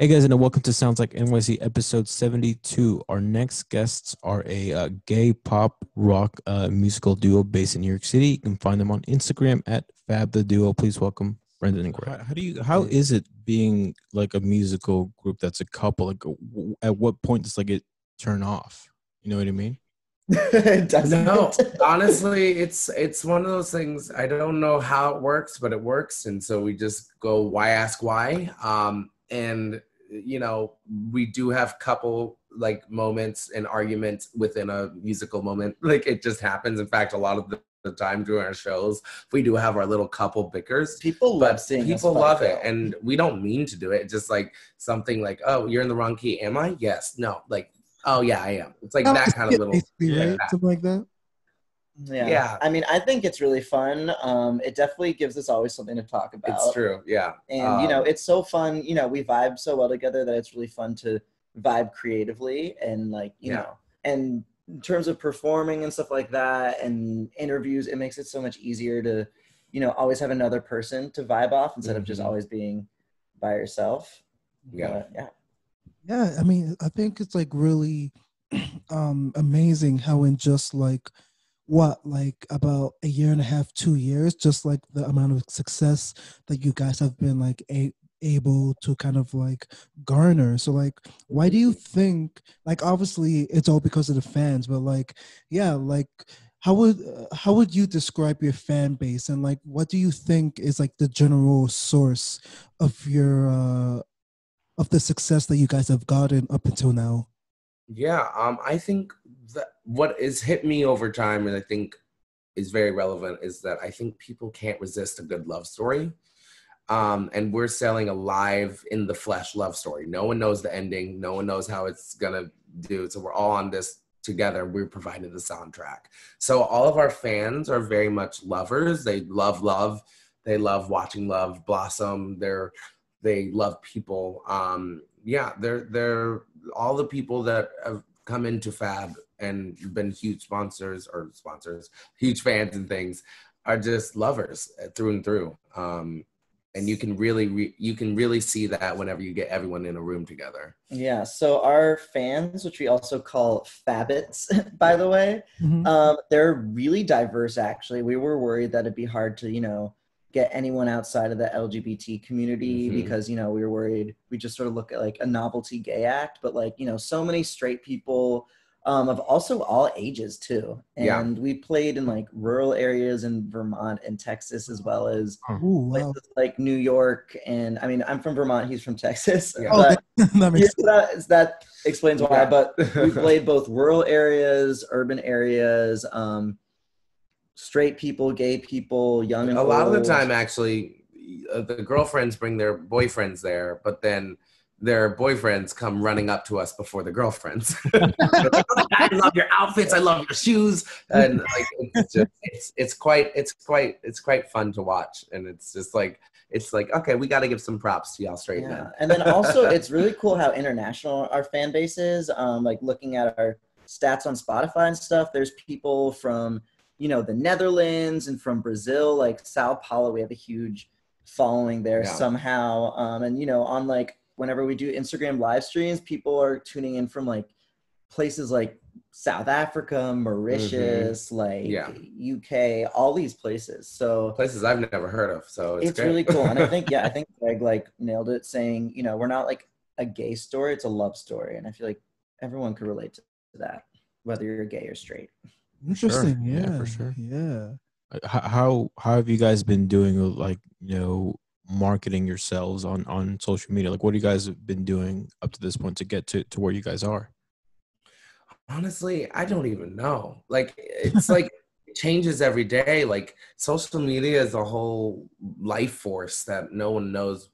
Hey guys, and welcome to Sounds Like NYC episode 72. Our next guests are a uh, gay pop rock uh, musical duo based in New York City. You can find them on Instagram at Fab the Duo. Please welcome Brendan and Greg. How, how do you? How is it being like a musical group that's a couple? Like, w- at what point does like it turn off? You know what I mean? Doesn't no, honestly, it's it's one of those things. I don't know how it works, but it works, and so we just go. Why ask why? Um, and you know, we do have couple like moments and arguments within a musical moment. Like it just happens. In fact, a lot of the, the time during our shows, we do have our little couple bickers. People love seeing people love it, and we don't mean to do it. It's just like something like, "Oh, you're in the wrong key." Am I? Yes. No. Like, oh yeah, I am. It's like that kind of little right? something like that. Yeah. yeah. I mean, I think it's really fun. Um, it definitely gives us always something to talk about. It's true. Yeah. And, um, you know, um, it's so fun. You know, we vibe so well together that it's really fun to vibe creatively and, like, you yeah. know, and in terms of performing and stuff like that and interviews, it makes it so much easier to, you know, always have another person to vibe off instead mm-hmm. of just mm-hmm. always being by yourself. Yeah. But, yeah. Yeah. I mean, I think it's like really um amazing how in just like what like about a year and a half two years just like the amount of success that you guys have been like a- able to kind of like garner. So like why do you think like obviously it's all because of the fans but like yeah like how would uh, how would you describe your fan base? And like what do you think is like the general source of your uh of the success that you guys have gotten up until now? Yeah um i think what has hit me over time, and I think is very relevant, is that I think people can't resist a good love story. Um, and we're selling a live in the flesh love story. No one knows the ending. No one knows how it's gonna do. So we're all on this together. We're providing the soundtrack. So all of our fans are very much lovers. They love love. They love watching love blossom. They're they love people. Um, yeah, they're they're all the people that have come into Fab and been huge sponsors or sponsors, huge fans and things, are just lovers through and through. Um, and you can really re- you can really see that whenever you get everyone in a room together. Yeah. So our fans, which we also call Fabits, by the way, mm-hmm. um, they're really diverse. Actually, we were worried that it'd be hard to you know get anyone outside of the LGBT community mm-hmm. because you know we were worried we just sort of look at like a novelty gay act, but like you know so many straight people um, of also all ages too. And yeah. we played in like rural areas in Vermont and Texas as well as Ooh, wow. like New York. And I mean, I'm from Vermont, he's from Texas. Yeah. But that, makes that, that, explains why. Yeah. But we played both rural areas, urban areas, um, straight people, gay people, young and A lot of the time, actually, uh, the girlfriends bring their boyfriends there, but then their boyfriends come running up to us before the girlfriends. I love your outfits. I love your shoes, and like it's, just, it's it's quite it's quite it's quite fun to watch, and it's just like it's like okay, we got to give some props to y'all straight yeah. men. and then also, it's really cool how international our fan base is. Um, like looking at our stats on Spotify and stuff. There's people from you know the Netherlands and from Brazil, like Sao Paulo. We have a huge following there yeah. somehow, um, and you know on like whenever we do Instagram live streams, people are tuning in from like places like South Africa, Mauritius, mm-hmm. like yeah. UK, all these places. So places I've never heard of. So it's, it's really cool. And I think, yeah, I think Greg like nailed it saying, you know, we're not like a gay story, it's a love story. And I feel like everyone could relate to that, whether you're gay or straight. Interesting. Sure. Yeah, yeah, for sure. Yeah. How how have you guys been doing like, you know, marketing yourselves on on social media? Like, what have you guys have been doing up to this point to get to to where you guys are? Honestly, I don't even know. Like, it's like it changes every day. Like, social media is a whole life force that no one knows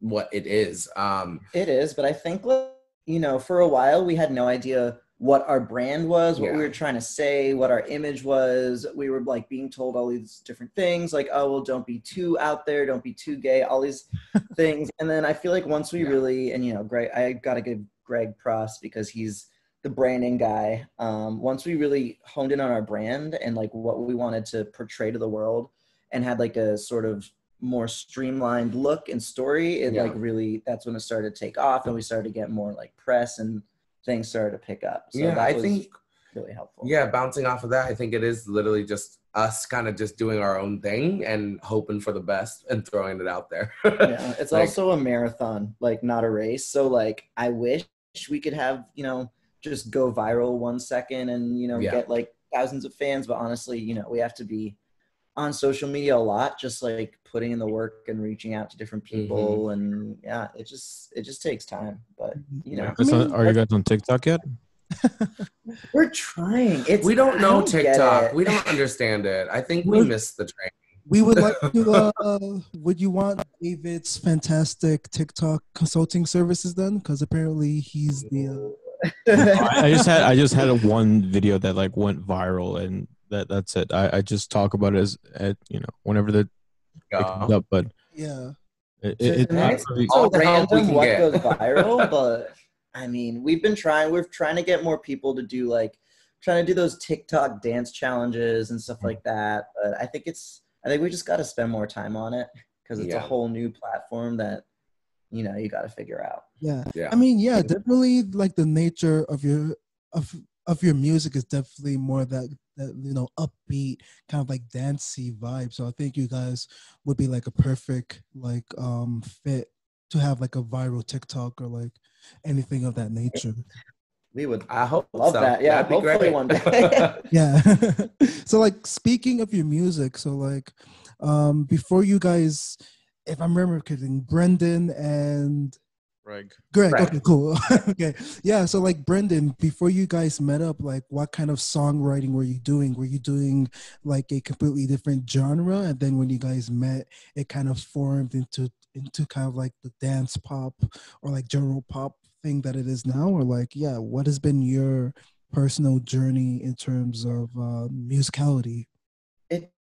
what it is. Um, it is, but I think like you know, for a while we had no idea what our brand was, what yeah. we were trying to say, what our image was. We were like being told all these different things, like, oh, well, don't be too out there, don't be too gay, all these things. And then I feel like once we yeah. really, and you know, Greg, I got to give Greg props because he's the branding guy. Um, once we really honed in on our brand and like what we wanted to portray to the world and had like a sort of more streamlined look and story, it Yeah. like really that's when it started to take off, and we started to get more like press and things started to pick up. So yeah, I was think really helpful. yeah, bouncing off of that, I think it is literally just us kind of just doing our own thing and hoping for the best and throwing it out there. yeah it's Like- also a marathon like not a race so like i wish we could have you know just go viral one second and you know Yeah. get like thousands of fans but honestly you know we have to be on social media a lot just like putting in the work and reaching out to different Mm-hmm. people and yeah it just it just takes time but you know Yeah. Guys I on- mean, are you guys on TikTok yet? we're trying it's we don't I know get TikTok. We don't understand it. I think we We're- missed the train. We would like to. Uh, would you want David's fantastic TikTok consulting services then? Because apparently he's the. I, I just had I just had a one video that like went viral and that that's it. I, I just talk about it as at you know whenever the it comes Yeah. up, but yeah. it, it, it's not It's really- All so the help we random can what get. goes viral, but I mean, we've been trying. We're trying to get more people to do like trying to do those TikTok dance challenges and stuff like that. But I think it's I think we just got to spend more time on it because it's a whole new platform that you know you got to figure out. Yeah. Yeah. I mean, yeah, definitely like the nature of your of of your music is definitely more that that you know upbeat kind of like dancey vibe. So I think you guys would be like a perfect like um fit to have like a viral TikTok or like anything of that nature. We would I hope love so. that. Yeah, That'd be hopefully great. one day. Yeah. so like speaking of your music, so like um before you guys if I remember correctly, Brendan and Greg. Greg, Greg. okay, cool. okay. Yeah, so like Brendan, before you guys met up, like what kind of songwriting were you doing? Were you doing like a completely different genre? And then when you guys met, it kind of formed into into kind of like the dance pop or like general pop thing that it is now? Or like, yeah, what has been your personal journey in terms of uh, musicality?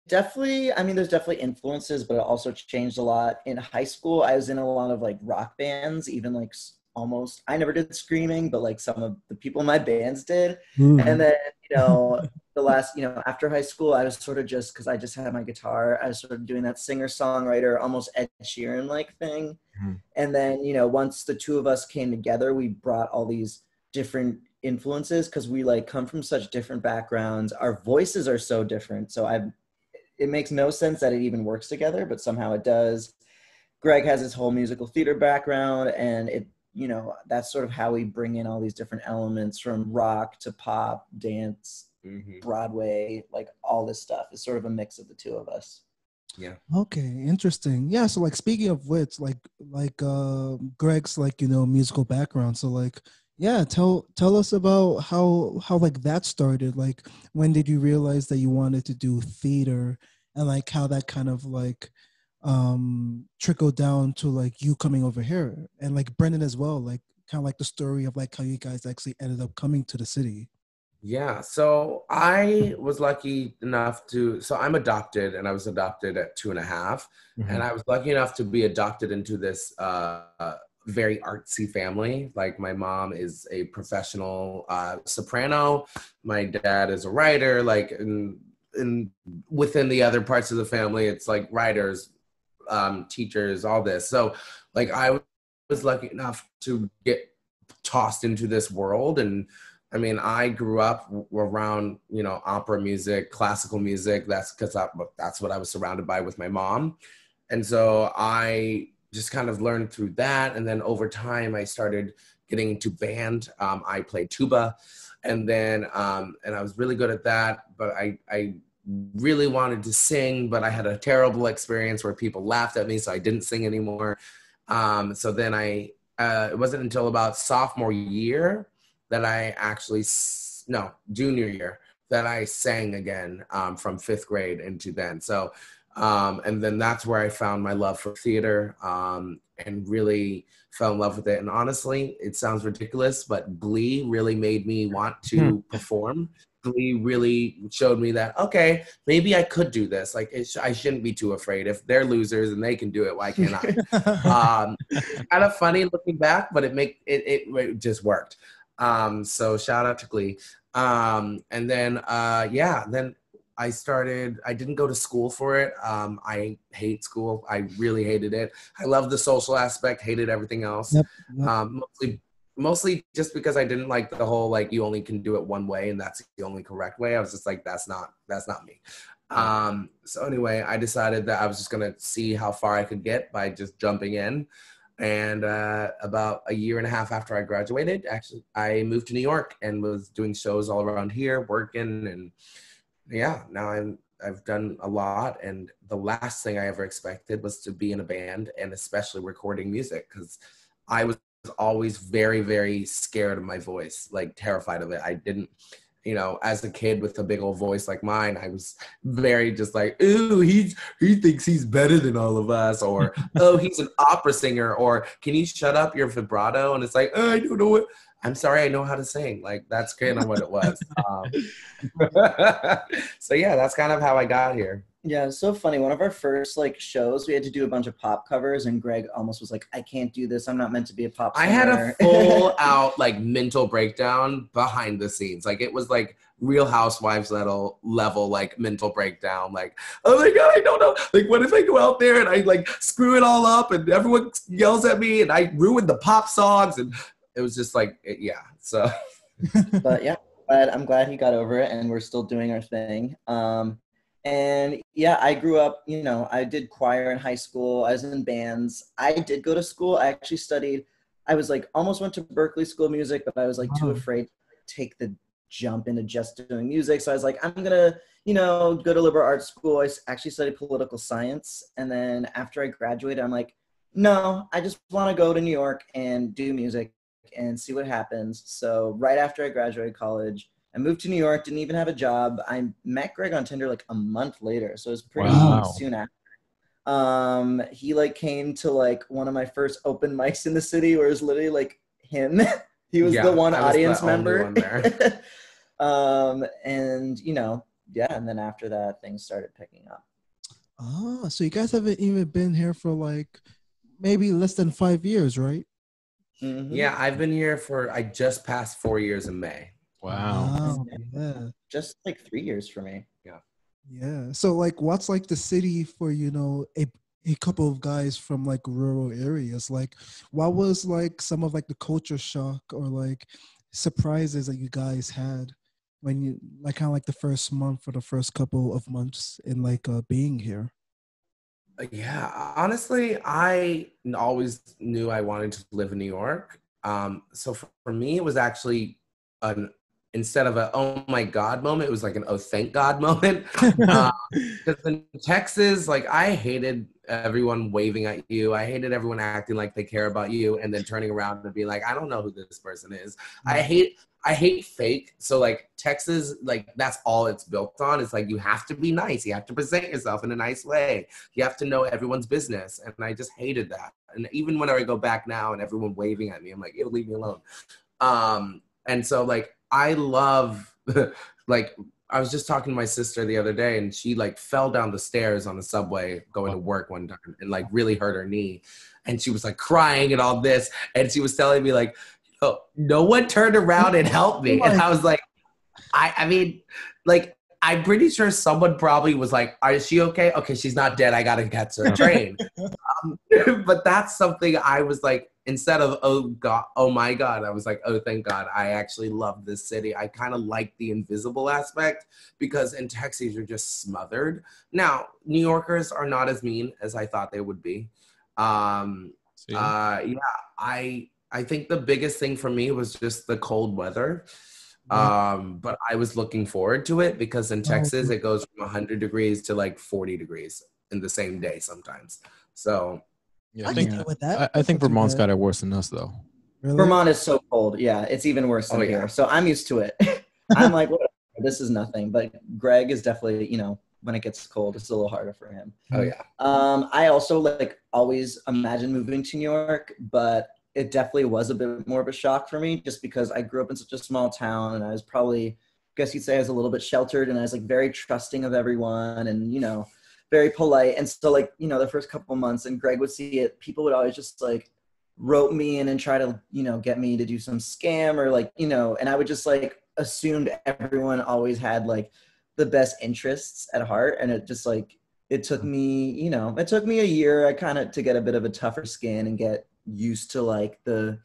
It definitely, I mean, there's definitely influences, but it also changed a lot. In high school, I was in a lot of like rock bands, even like almost, I never did screaming, but like some of the people in my bands did. Hmm. And then, you know, the last, you know, after high school, I was sort of just, because I just had my guitar, I was sort of doing that singer songwriter, almost Ed Sheeran like thing. Mhm. And then, you know, once the two of us came together, we brought all these different influences because we like come from such different backgrounds. Our voices are so different. So I've, it makes no sense that it even works together, but somehow it does. Greg has his whole musical theater background, and it, you know, that's sort of how we bring in all these different elements from rock to pop, dance, Mhm. Broadway, like all this stuff is sort of a mix of the two of us. Yeah. Okay, interesting. Yeah, so like speaking of which, like like uh Greg's like, you know, musical background. So like yeah, tell tell us about how how like that started. Like when did you realize that you wanted to do theater and like how that kind of like um trickled down to like you coming over here and like Brendan as well, like kind of like the story of like how you guys actually ended up coming to the city. Yeah, so I was lucky enough to. So I'm adopted, and I was adopted at two and a half, and I was lucky enough to be adopted into this uh, uh, very artsy family. Like my mom is a professional uh, soprano, my dad is a writer. Like in, in within the other parts of the family, it's like writers, um, teachers, all this. So like I was lucky enough to get tossed into this world and I mean, I grew up around you know opera music, classical music. That's because that's what I was surrounded by with my mom, and so I just kind of learned through that. And then over time, I started getting into band. Um, I played tuba, and then um, and I was really good at that. But I I really wanted to sing, but I had a terrible experience where people laughed at me, so I didn't sing anymore. Um, so then I uh, it wasn't until about sophomore year that I actually, no, junior year, that I sang again um, from fifth grade into then. So, um, and then that's where I found my love for theater um, and really fell in love with it. And honestly, it sounds ridiculous, but Glee really made me want to perform. Glee really showed me that, okay, maybe I could do this. Like, sh- I shouldn't be too afraid. If they're losers and they can do it, why can't I? um, kind of funny looking back, but it make it, it, it just worked. Um, so shout out to Glee. Um, and then uh, yeah, then I started. I didn't go to school for it. Um, I hate school. I really hated it. I love the social aspect. Hated everything else. Yep, yep. Um, mostly, mostly just because I didn't like the whole like you only can do it one way and that's the only correct way. I was just like, that's not that's not me. Um, so anyway, I decided that I was just gonna see how far I could get by just jumping in. And uh, about a year and a half after I graduated, actually, I moved to New York and was doing shows all around here, working, and yeah, now I'm I've done a lot. And the last thing I ever expected was to be in a band and especially recording music because I was always very, very scared of my voice, like terrified of it. I didn't you know, as a kid with a big old voice like mine, I was very just like, ooh, he's he thinks he's better than all of us, or oh, he's an opera singer, or can you shut up your vibrato? And it's like, oh, I don't know what. I'm sorry, I know how to sing. Like that's kind of what it was. Um, so yeah, that's kind of how I got here. Yeah, it's so funny. One of our first like shows, we had to do a bunch of pop covers, and Greg almost was like, "I can't do this. I'm not meant to be a pop." Singer. I had a full out like mental breakdown behind the scenes. Like it was like Real Housewives level level like mental breakdown. Like, oh my god, I don't know. Like, what if I go out there and I like screw it all up, and everyone yells at me, and I ruin the pop songs, and it was just like, it, yeah. So, but yeah, but I'm glad he got over it, and we're still doing our thing. Um, and yeah, I grew up, you know, I did choir in high school. I was in bands. I did go to school. I actually studied, I was like almost went to Berklee School of Music, but I was like too afraid to take the jump into just doing music. So I was like, I'm going to, you know, go to liberal arts school. I actually studied political science. And then after I graduated, I'm like, no, I just want to go to New York and do music and see what happens. So right after I graduated college, I moved to New York, didn't even have a job. I met Greg on Tinder like a month later, so it was pretty Wow. soon after. Um, he like came to like one of my first open mics in the city, where it was literally like him. he was Yeah, the one I was the audience only member. one there. um, and you know, yeah, and then after that, things started picking up. Oh, so you guys haven't even been here for like maybe less than five years, right? Mhm. yeah, I've been here for I just passed four years in May. Wow. Yeah. just like three years for me. Yeah. Yeah. So like what's like the city for, you know, a a couple of guys from like rural areas? Like what was like some of like the culture shock or like surprises that you guys had when you like kind of like the first month or the first couple of months in like uh being here? Uh, Yeah, honestly, I always knew I wanted to live in New York. Um, so for, for me, it was actually an instead of a oh my god moment, it was like an oh thank god moment. Because in Texas, like I hated everyone waving at you. I hated everyone acting like they care about you, and then turning around and being like, I don't know who this person is. I hate I hate fake. So like Texas, like that's all it's built on. It's like you have to be nice. You have to present yourself in a nice way. You have to know everyone's business. And I just hated that. And even when I go back now and everyone waving at me, I'm like, it'll leave me alone. Um, and so like I love like I was just talking to my sister the other day and she like fell down the stairs on the subway going to work one time and like really hurt her knee. And she was like crying and all this. And she was telling me like, oh, no one turned around and helped me. And I was like, I, I mean, like, I'm pretty sure someone probably was like, "Is she okay? Okay, she's not dead. I gotta catch her train." um, but that's something I was like, instead of "Oh God, oh my God," I was like, "Oh thank God, I actually love this city." I kind of like the invisible aspect because in Texas you're just smothered. Now New Yorkers are not as mean as I thought they would be. Um, uh, yeah, I I think the biggest thing for me was just the cold weather. Um, but I was looking forward to it because in Texas it goes from 100 degrees to like 40 degrees in the same day sometimes. So yeah, I I think deal with that. I, I think Not too Vermont's bad. got it worse than us though. Really? Vermont is so cold. Yeah, it's even worse than Oh, yeah. here. So I'm used to it. I'm like, whatever, this is nothing. But Greg is definitely, you know, when it gets cold, it's a little harder for him. oh yeah. Um, I also like always imagine moving to New York, but it definitely was a bit more of a shock for me just because I grew up in such a small town and I was probably, I guess you'd say, I was a little bit sheltered and I was like very trusting of everyone and you know, very polite. And so like you know, the first couple months, and Greg would see it, people would always just like rope me in and try to you know get me to do some scam or like you know, and I would just like assumed everyone always had like the best interests at heart, and it just like it took me, you know, it took me a year, uh, I kind of to get a bit of a tougher skin and get used to like the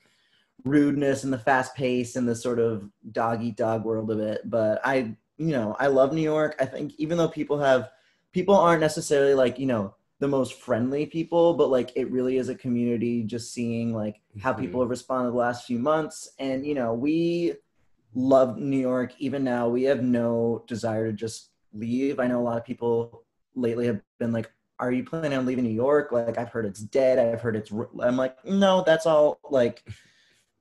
rudeness and the fast pace and the sort of dog eat dog world of it. But I, you know, I love New York. I think even though people have people aren't necessarily like, you know, the most friendly people, but like it really is a community just seeing like how Mhm. people have responded the last few months. And you know, we love New York. Even now, we have no desire to just leave. I know a lot of people lately have been like, "Are you planning on leaving New York?" Like, I've heard it's dead. I've heard it's. I'm like, no, that's all. Like,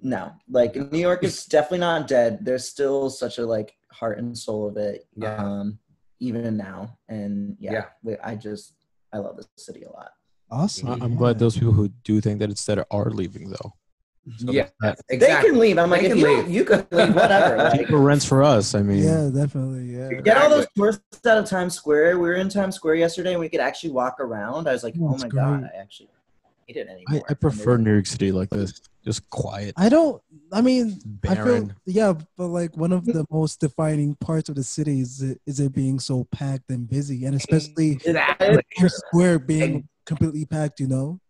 no, like New York is definitely not dead. There's still such a like heart and soul of it. Yeah. Um, even now, and yeah, Yeah. we- I just I love the city a lot. Awesome. I- I'm glad those people who do think that it's dead are leaving though. So yeah, that- They can leave. I'm like, They if can you, leave. you could leave, whatever. Like, cheaper rents for us. I mean, Yeah, definitely. Yeah. Get all those tourists out of Times Square. We were in Times Square yesterday and we could actually walk around. I was like, Oh, oh that's my god. I actually hate it I, anymore. I prefer New York City like this, just quiet, I don't. I mean, I feel yeah, but like one of the most defining parts of the city is it, is it being so packed and busy, and especially Exactly. Times Square being completely packed. You know.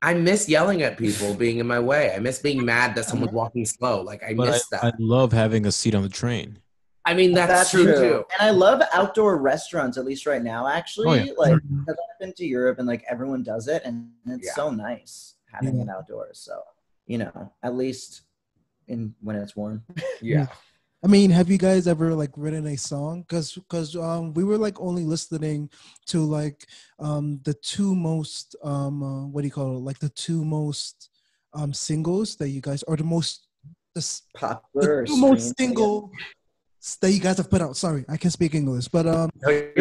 I miss yelling at people being in my way. I miss being mad that someone's walking slow. Like I But miss I, that. I love having a seat on the train. I mean, that's, true, too. And I love outdoor restaurants, at least right now, actually. Oh, yeah. Like, because I've been to Europe and like everyone does it, and it's Yeah. so nice having Yeah. it outdoors. So, you know, at least in when it's warm. Yeah. I mean, have you guys ever like written a song? Cause, cause um, we were like only listening to like um the two most um uh, what do you call it? Like the two most um singles that you guys are the most the, Popular. the two most streamed, I guess. single that you guys have put out. Sorry, I can't speak English, but um, No, you're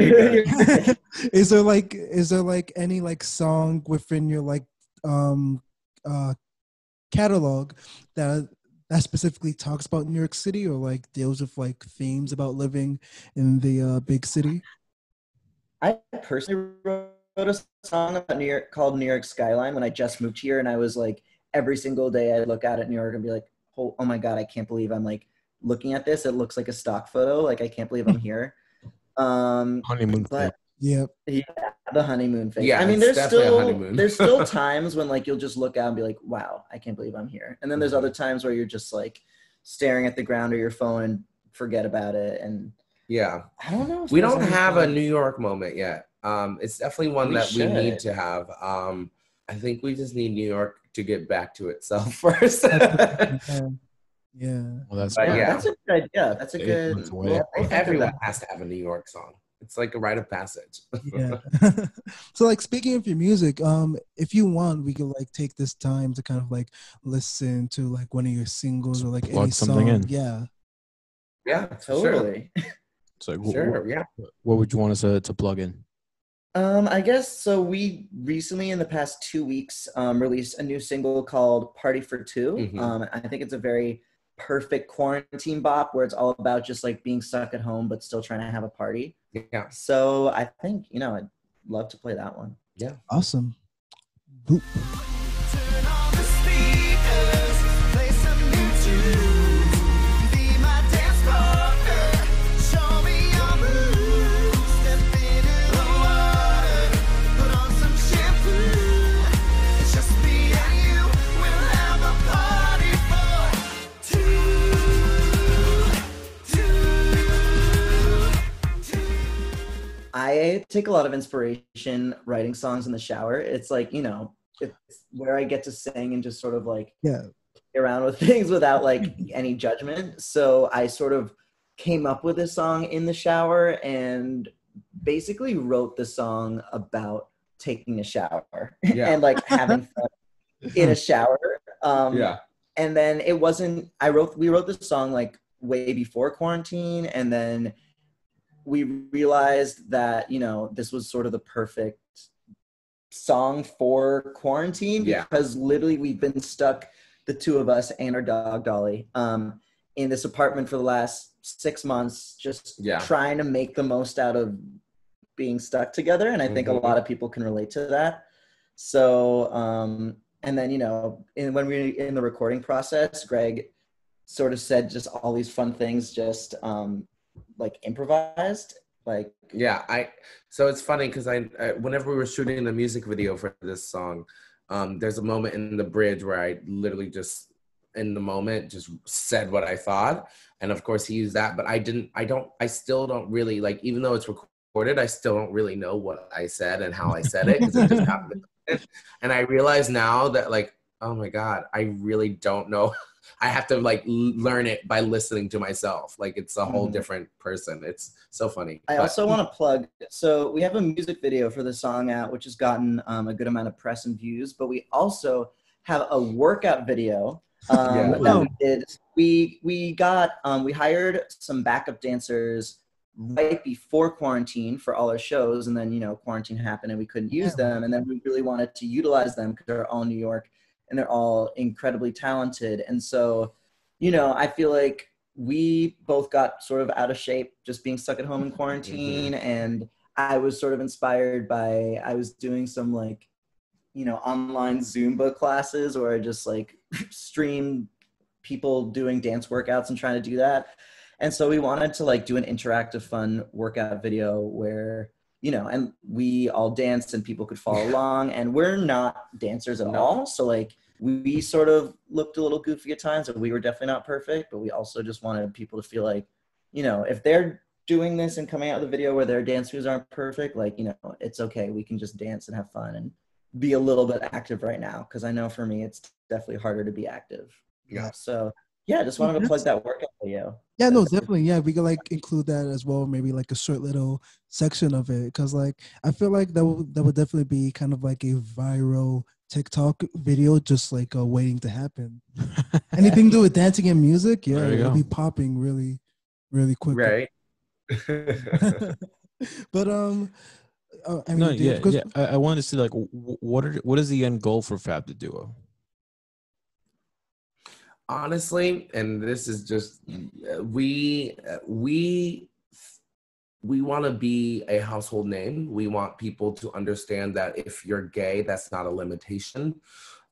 good. is there like is there like any like song within your like um uh catalog that that specifically talks about New York City or like deals with like themes about living in the uh, big city? I personally wrote a song about New York called New York Skyline when I just moved here, and I was like, every single day I'd look out at New York and be like, oh, oh my god, I can't believe I'm like looking at this. It looks like a stock photo. Like I can't believe I'm here. Um, Honeymoon. but Yeah, yeah, the honeymoon phase. Yeah, I mean, there's still there's still times when like you'll just look out and be like, wow, I can't believe I'm here. And then there's other times where you're just like staring at the ground or your phone and forget about it. And yeah. I don't know. if We don't any have a New York moment yet. Um, it's definitely one We that we need to have. Um, I think we just need New York to get back to itself first. yeah, yeah. Well, that's But Yeah, yeah. that's a good idea. That's a good. months away. we'll- we'll think of Everyone has to have a New York song. It's like a rite of passage. yeah. so like speaking of your music, um, if you want, we could like take this time to kind of like listen to like one of your singles or like Plug any something song. in. Yeah. yeah, sure. Totally. So wh- Sure. wh- Yeah. what would you want us to, to plug in? Um, I guess so. We recently, in the past two weeks, um, released a new single called "Party for 2 Mhm. Um, I think it's a very perfect quarantine bop where it's all about just like being stuck at home but still trying to have a party. Yeah. So I think you know I'd love to play that one. Yeah. Awesome. Boop. I take a lot of inspiration writing songs in the shower. It's like you know it's where I get to sing and just sort of like Yeah. play around with things without like any judgment. So I sort of came up with this song in the shower and basically wrote the song about taking a shower Yeah. and like having fun in a shower. Um, Yeah. and then it wasn't. I wrote. We wrote this song like way before quarantine, and then we realized that you know this was sort of the perfect song for quarantine Yeah. because literally we've been stuck the two of us and our dog dolly um in this apartment for the last six months just Yeah. trying to make the most out of being stuck together and i think Mhm. a lot of people can relate to that so um and then you know in, when we were in the recording process greg sort of said just all these fun things just um like improvised. Like Yeah, I. So it's funny because I, I, whenever we were shooting the music video for this song, um, there's a moment in the bridge where I literally just, in the moment, just said what I thought, and of course he used that, but I didn't. I don't. I still don't really like, even though it's recorded, I still don't really know what I said and how I said it it just happened. And I realize now that like, oh my god, I really don't know. I have to like l- learn it by listening to myself. Like it's a whole Mhm. different person. It's so funny. I But- also want to plug. So we have a music video for the song out, which has gotten um, a good amount of press and views. But we also have a workout video um, Yeah. that we did. We we got um, we hired some backup dancers right before quarantine for all our shows, and then you know quarantine happened and we couldn't use Yeah. them, and then we really wanted to utilize them because they're all New York and they're all incredibly talented, and so you know I feel like we both got sort of out of shape just being stuck at home in quarantine. Mm-hmm. And i was sort of inspired by i was doing some like you know online zumba classes where i just like stream people doing dance workouts and trying to do that. And so we wanted to like do an interactive fun workout video where you know and we all danced and people could follow along and we're not dancers at No. all so like we sort of looked a little goofy at times and we were definitely not perfect but we also just wanted people to feel like you know if they're doing this and coming out with a video where their dance moves aren't perfect like you know it's okay we can just dance and have fun and be a little bit active right now because i know for me it's definitely harder to be active Yeah. so yeah just wanted to plug that workout video Yeah, no, definitely. Yeah, we could like include that as well. Maybe like a short little section of it, because like I feel like that would that would definitely be kind of like a viral TikTok video, just like uh, waiting to happen. Anything to do with dancing and music, yeah, it'll be popping really, really quick. right? but um, uh, I mean, no, dude, yeah, because- yeah. I, I wanted to see like what are what is the end goal for Fab the Duo? Honestly and this is just uh, we uh, we we want to be a household name. We want people to understand that if you're gay that's not a limitation.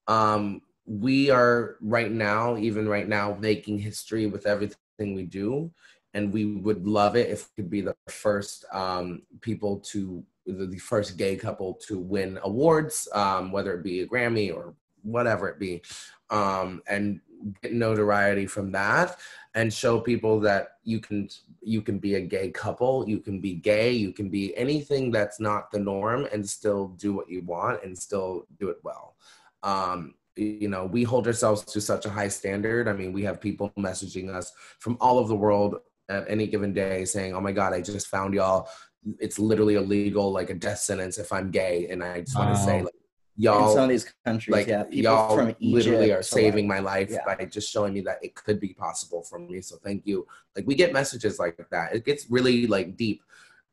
Um we are right now even right now making history with everything we do and we would love it if we could be the first um people to the, the first gay couple to win awards um whether it be a grammy or whatever it be. Um and get notoriety from that and show people that you can you can be a gay couple you can be gay you can be anything that's not the norm and still do what you want and still do it well. Um you know we hold ourselves to such a high standard. I mean we have people messaging us from all over the world at any given day saying oh my god i just found y'all. It's literally illegal like a death sentence if i'm gay. And i just want to say Wow. Like in y'all some of these countries like yeah people y'all from Egypt literally are saving like- my life yeah. by just showing me that it could be possible for me so thank you. Like we get messages like that. It gets really like deep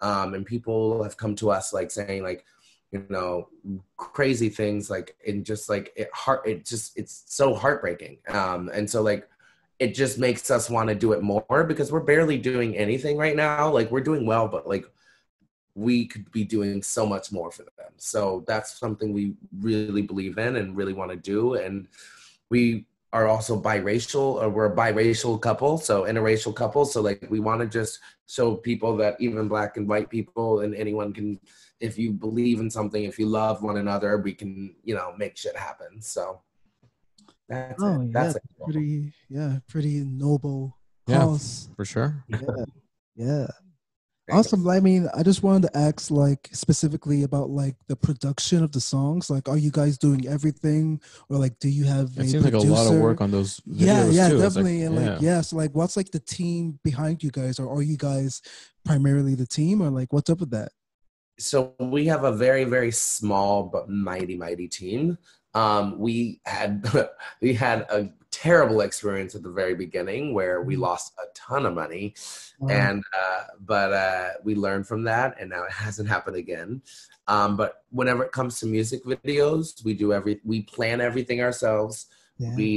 um and people have come to us like saying like you know crazy things like and just like it heart it just it's so heartbreaking um and so like it just makes us want to do it more because we're barely doing anything right now. Like we're doing well but like we could be doing so much more for them. So that's something we really believe in and really want to do. And we are also biracial, or we're a biracial couple, so interracial couple. So like we want to just show people that even black and white people and anyone can, if you believe in something, if you love one another, we can, you know, make shit happen. So that's oh it. yeah, That's it. pretty yeah, pretty noble Yeah. cause. For sure. Yeah, yeah. Awesome. I mean, I just wanted to ask, like, specifically about like the production of the songs. Like, are you guys doing everything, or like, do you have? It seems like a lot of work on those. Yeah, videos, yeah, too. It's like- definitely. and like, yeah. yeah. So, like, what's like the team behind you guys, or are you guys primarily the team, or like, what's up with that? so we have a very very small but mighty mighty team um, we had we had a terrible experience at the very beginning where we Mhm. lost a ton of money Um, and uh, but uh, we learned from that and now it hasn't happened again um, but whenever it comes to music videos we do every we plan everything ourselves yeah. we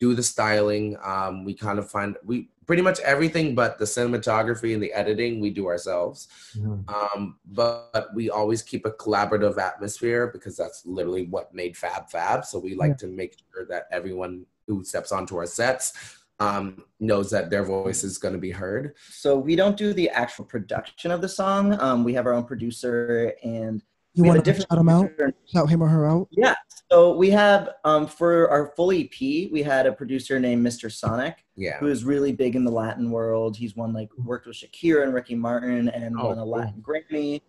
do the styling um, we kind of find we pretty much everything but the cinematography and the editing we do ourselves Mhm. um, but, but we always keep a collaborative atmosphere because that's literally what made Fab Fab. So we like to make sure that everyone who steps onto our sets um, knows that their voice is going to be heard. So we don't do the actual production of the song. Um, we have our own producer and You want a to shout him out? producer. Shout him or her out? Yeah. So we have um, for our full EP, we had a producer named Mr. Sonic, Yeah. who is really big in the Latin world. He's won like worked with Shakira and Ricky Martin and Oh, won a cool. Latin Grammy.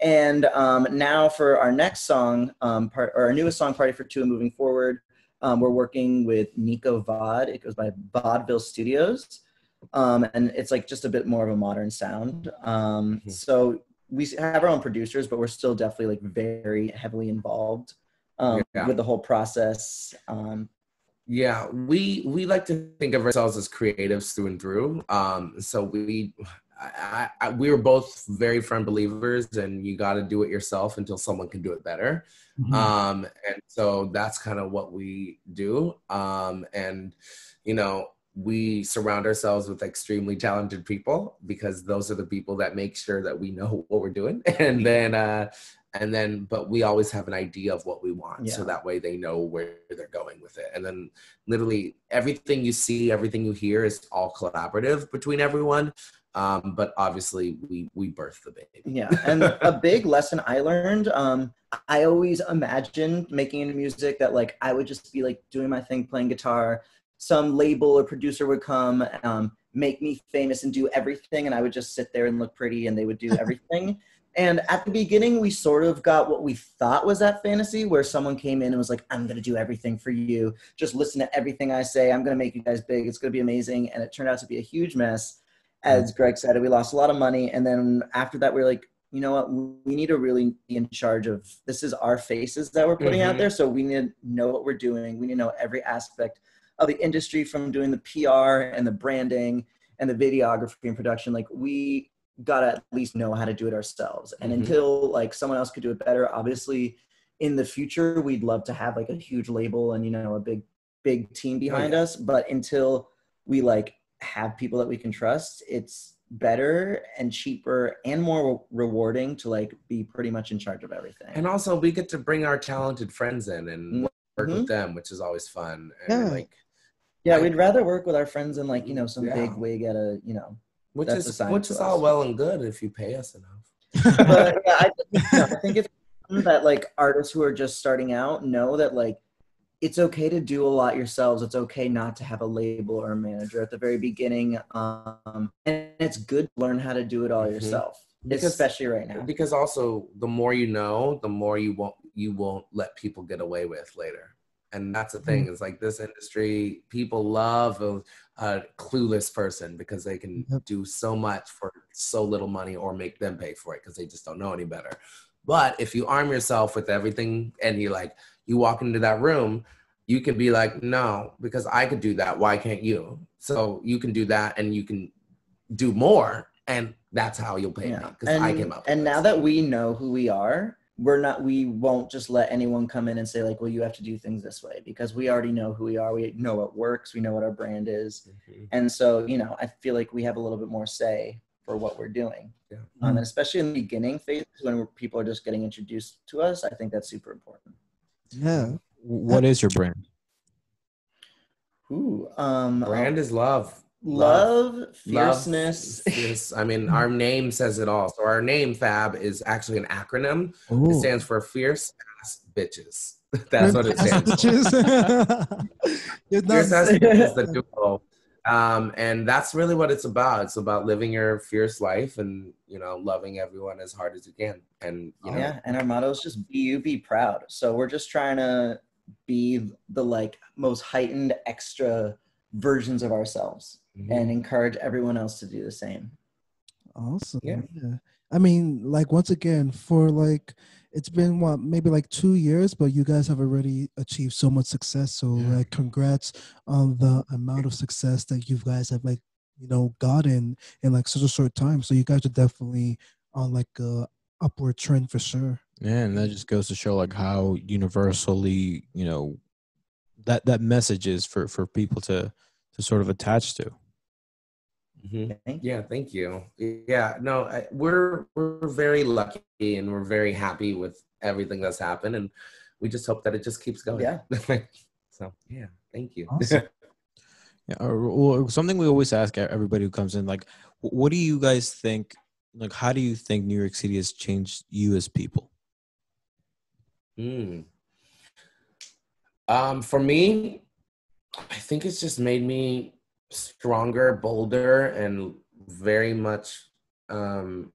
And um, now for our next song, um, part or our newest song, "Party for Two and Moving Forward," um, we're working with Nico Vod. It goes by Vaudeville Studios, um, and it's like just a bit more of a modern sound. Um, Mhm. So we have our own producers, but we're still definitely like very heavily involved um, Yeah. with the whole process. Um, Yeah, we we like to think of ourselves as creatives through and through. Um, so we, I, I, we were both very firm believers, and you got to do it yourself until someone can do it better. Mhm. Um, and so that's kind of what we do. Um, and you know, we surround ourselves with extremely talented people because those are the people that make sure that we know what we're doing. And then, uh, and then, but we always have an idea of what we want, so that way they know where they're going with it. And then, literally, everything you see, everything you hear is all collaborative between everyone. Um, but obviously, we we birth the baby. Yeah, and a big lesson I learned, um, I always imagined making music that like I would just be like doing my thing, playing guitar. Some label or producer would come, um, make me famous and do everything, and I would just sit there and look pretty, and they would do everything. and at the beginning, we sort of got what we thought was that fantasy, where someone came in and was like, "I'm gonna do everything for you. Just listen to everything I say. I'm gonna make you guys big. It's gonna be amazing." And it turned out to be a huge mess as Greg said, we lost a lot of money. And then after that, we are like, you know what? We need to really be in charge of this is our faces that we're putting out Mhm. there. So we need to know what we're doing. We need to know every aspect of the industry from doing the PR and the branding and the videography and production. Like we gotta at least know how to do it ourselves. And Mhm. until like someone else could do it better, obviously in the future we'd love to have like a huge label and you know a big big team behind yeah. us. But until we like have people that we can trust, it's better and cheaper and more rewarding to like be pretty much in charge of everything. And also, we get to bring our talented friends in and work Mhm. with them, which is always fun. And Yeah. like, yeah, I- we'd rather work with our friends than like, you know, some Yeah. big wig at a, you know. which is which is all well and good if you pay us enough. But yeah, I, think- you know, I think it's that like artists who are just starting out know that like it's okay to do a lot yourselves. It's okay not to have a label or a manager at the very beginning. Um, and it's good to learn how to do it all Mhm. yourself, Because- especially right now. Because also, the more you know, the more you won't you won't let people get away with later. And that's the thing. It's like this industry, people love a, a clueless person because they can Yep. do so much for so little money or make them pay for it because they just don't know any better. But if you arm yourself with everything and you like you walk into that room, you can be like, no, because I could do that. Why can't you? So you can do that and you can do more, and that's how you'll pay me because I came up. and with now this. that we know who we are, we're not we won't just let anyone come in and say like, well, you have to do things this way because we already know who we are. We know what works. We know what our brand is. Mhm. And so, you know, I feel like we have a little bit more say for what we're doing. Yeah. Um, and especially in the beginning phase when people are just getting introduced to us, I think that's super important. Yeah. What is your brand? Ooh, um, brand is love. love, Love, fierceness. fierce. I mean, our name says it all. So our name Fab is actually an acronym. It Oh, stands for fierce ass bitches. That's what it stands for. Bitches. Fierce ass bitches is the duo. Um, and that's really what it's about. It's about living your fierce life and you know loving everyone as hard as you can. And you know, Yeah, and our motto is just be you, be proud. So we're just trying to be the like most heightened extra versions of ourselves mhm. and encourage everyone else to do the same. Awesome. Yeah. Yeah. I mean, like once again, for like it's been what maybe like two years, but you guys have already achieved so much success. So Yeah. like congrats on the amount of success that you guys have like, you know, gotten in like such a short time. So you guys are definitely on like a upward trend for sure. yeah, and that just goes to show like how universally, you know, that that message is for for people to to sort of attach to. Mhm. Thank. Yeah, thank you. Yeah, no, I, we're we're very lucky and we're very happy with everything that's happened, and we just hope that it just keeps going. Yeah. so yeah, thank you. Awesome. Yeah, or, or something we always ask everybody who comes in, like, what do you guys think? Like, how do you think New York City has changed you as people? Hmm. Um, for me, I think it's just made me stronger, bolder, and very much um,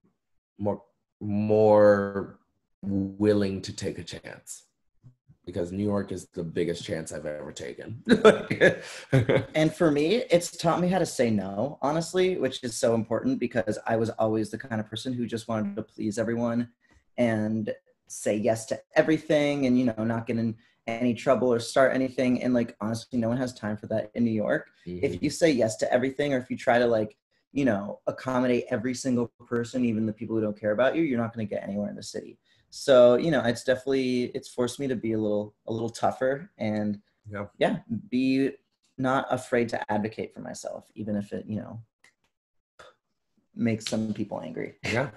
more more willing to take a chance. Because New York is the biggest chance I've ever taken. And for me, it's taught me how to say no, honestly, which is so important because I was always the kind of person who just wanted to please everyone and say yes to everything and, you know, not get in any trouble or start anything. And like, honestly, no one has time for that in New York. If mm-hmm. you say yes to everything or if you try to like, you know, accommodate every single person, even the people who don't care about you, you're not going to get anywhere in the city. So, you know, it's definitely, it's forced me to be a little, a little tougher and Yeah. yeah, be not afraid to advocate for myself, even if it, you know, makes some people angry. Yeah.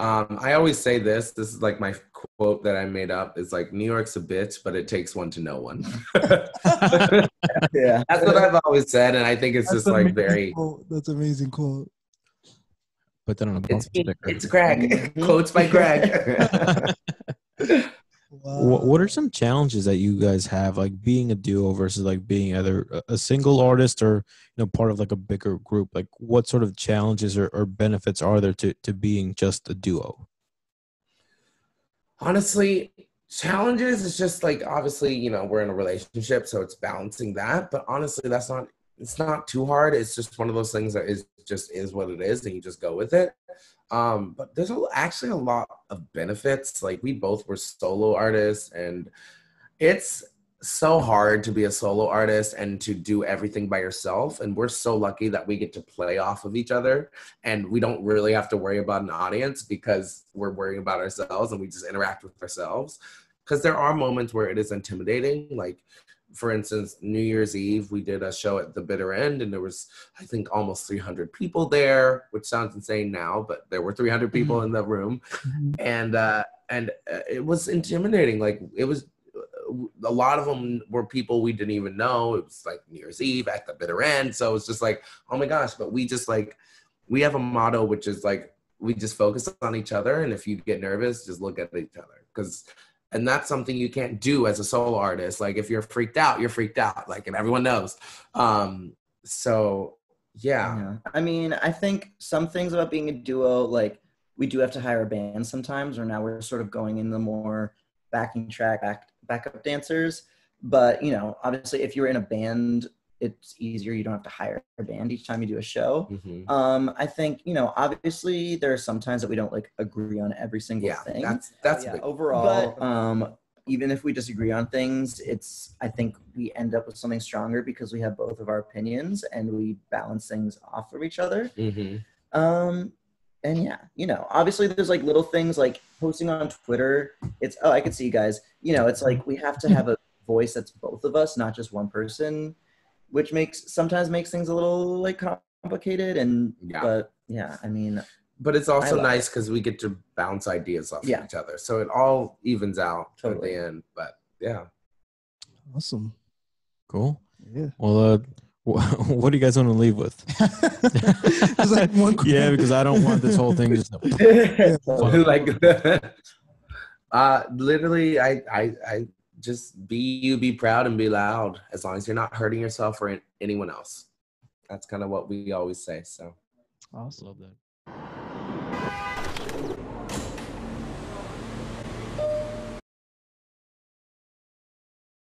Um, I always say this. This is like my quote that I made up. It's like New York's a bitch, but it takes one to know one. Yeah. That's what I've always said, and I think it's That's just like very. quote. That's amazing quote. Put that on a It's bumper sticker. it's Greg. Quotes by Greg. Wow. What, what are some challenges that you guys have, like being a duo versus like being either a- a single artist or you know part of like a bigger group? Like, what sort of challenges or, or benefits are there to to being just a duo? Honestly, challenges is just like obviously you know we're in a relationship, so it's balancing that. But honestly, that's not. It's not too hard. It's just one of those things that is just is what it is, and you just go with it. Um, but there's actually a lot of benefits. Like we both were solo artists, and it's so hard to be a solo artist and to do everything by yourself. And we're so lucky that we get to play off of each other, and we don't really have to worry about an audience because we're worrying about ourselves and we just interact with ourselves. Because there are moments where it is intimidating, like for instance, New Year's Eve, we did a show at the bitter end, and there was, I think, almost 300 people there, which sounds insane now, but there were 300 people in the room, Mhm. and uh, and uh, it was intimidating. Like it was, uh, a lot of them were people we didn't even know. It was like New Year's Eve at the bitter end, so it's just like, oh my gosh! But we just like, we have a motto which is like, we just focus on each other, and if you get nervous, just look at each other, because and that's something you can't do as a solo artist like if you're freaked out you're freaked out like and everyone knows um so yeah Yeah. I mean, I think some things about being a duo, like we do have to hire a band sometimes, or now we're sort of going in the more backing track, back, backup dancers. But, you know, obviously, if you're in a band, it's easier. You don't have to hire a band each time you do a show. Mhm. Um, I think, you know, obviously, there are some times that we don't like agree on every single yeah thing. that's that's yeah, overall but um even if we disagree on things it's i think we end up with something stronger because we have both of our opinions and we balance things off of each other Mhm. um and yeah you know obviously there's like little things like posting on twitter it's oh i can see you guys you know it's like we have to have a voice that's both of us not just one person which makes sometimes makes things a little like complicated and Yeah. but yeah i mean but it's also nice because we get to bounce ideas off Yeah. of each other so it all evens out Totally. at the end but yeah Awesome. Cool. Yeah. Well, uh, what do you guys want to leave with? Like one yeah, because I don't want this whole thing just. like uh literally I, I i just be you be proud and be loud as long as you're not hurting yourself or anyone else that's kind of what we always say so Awesome. Love that.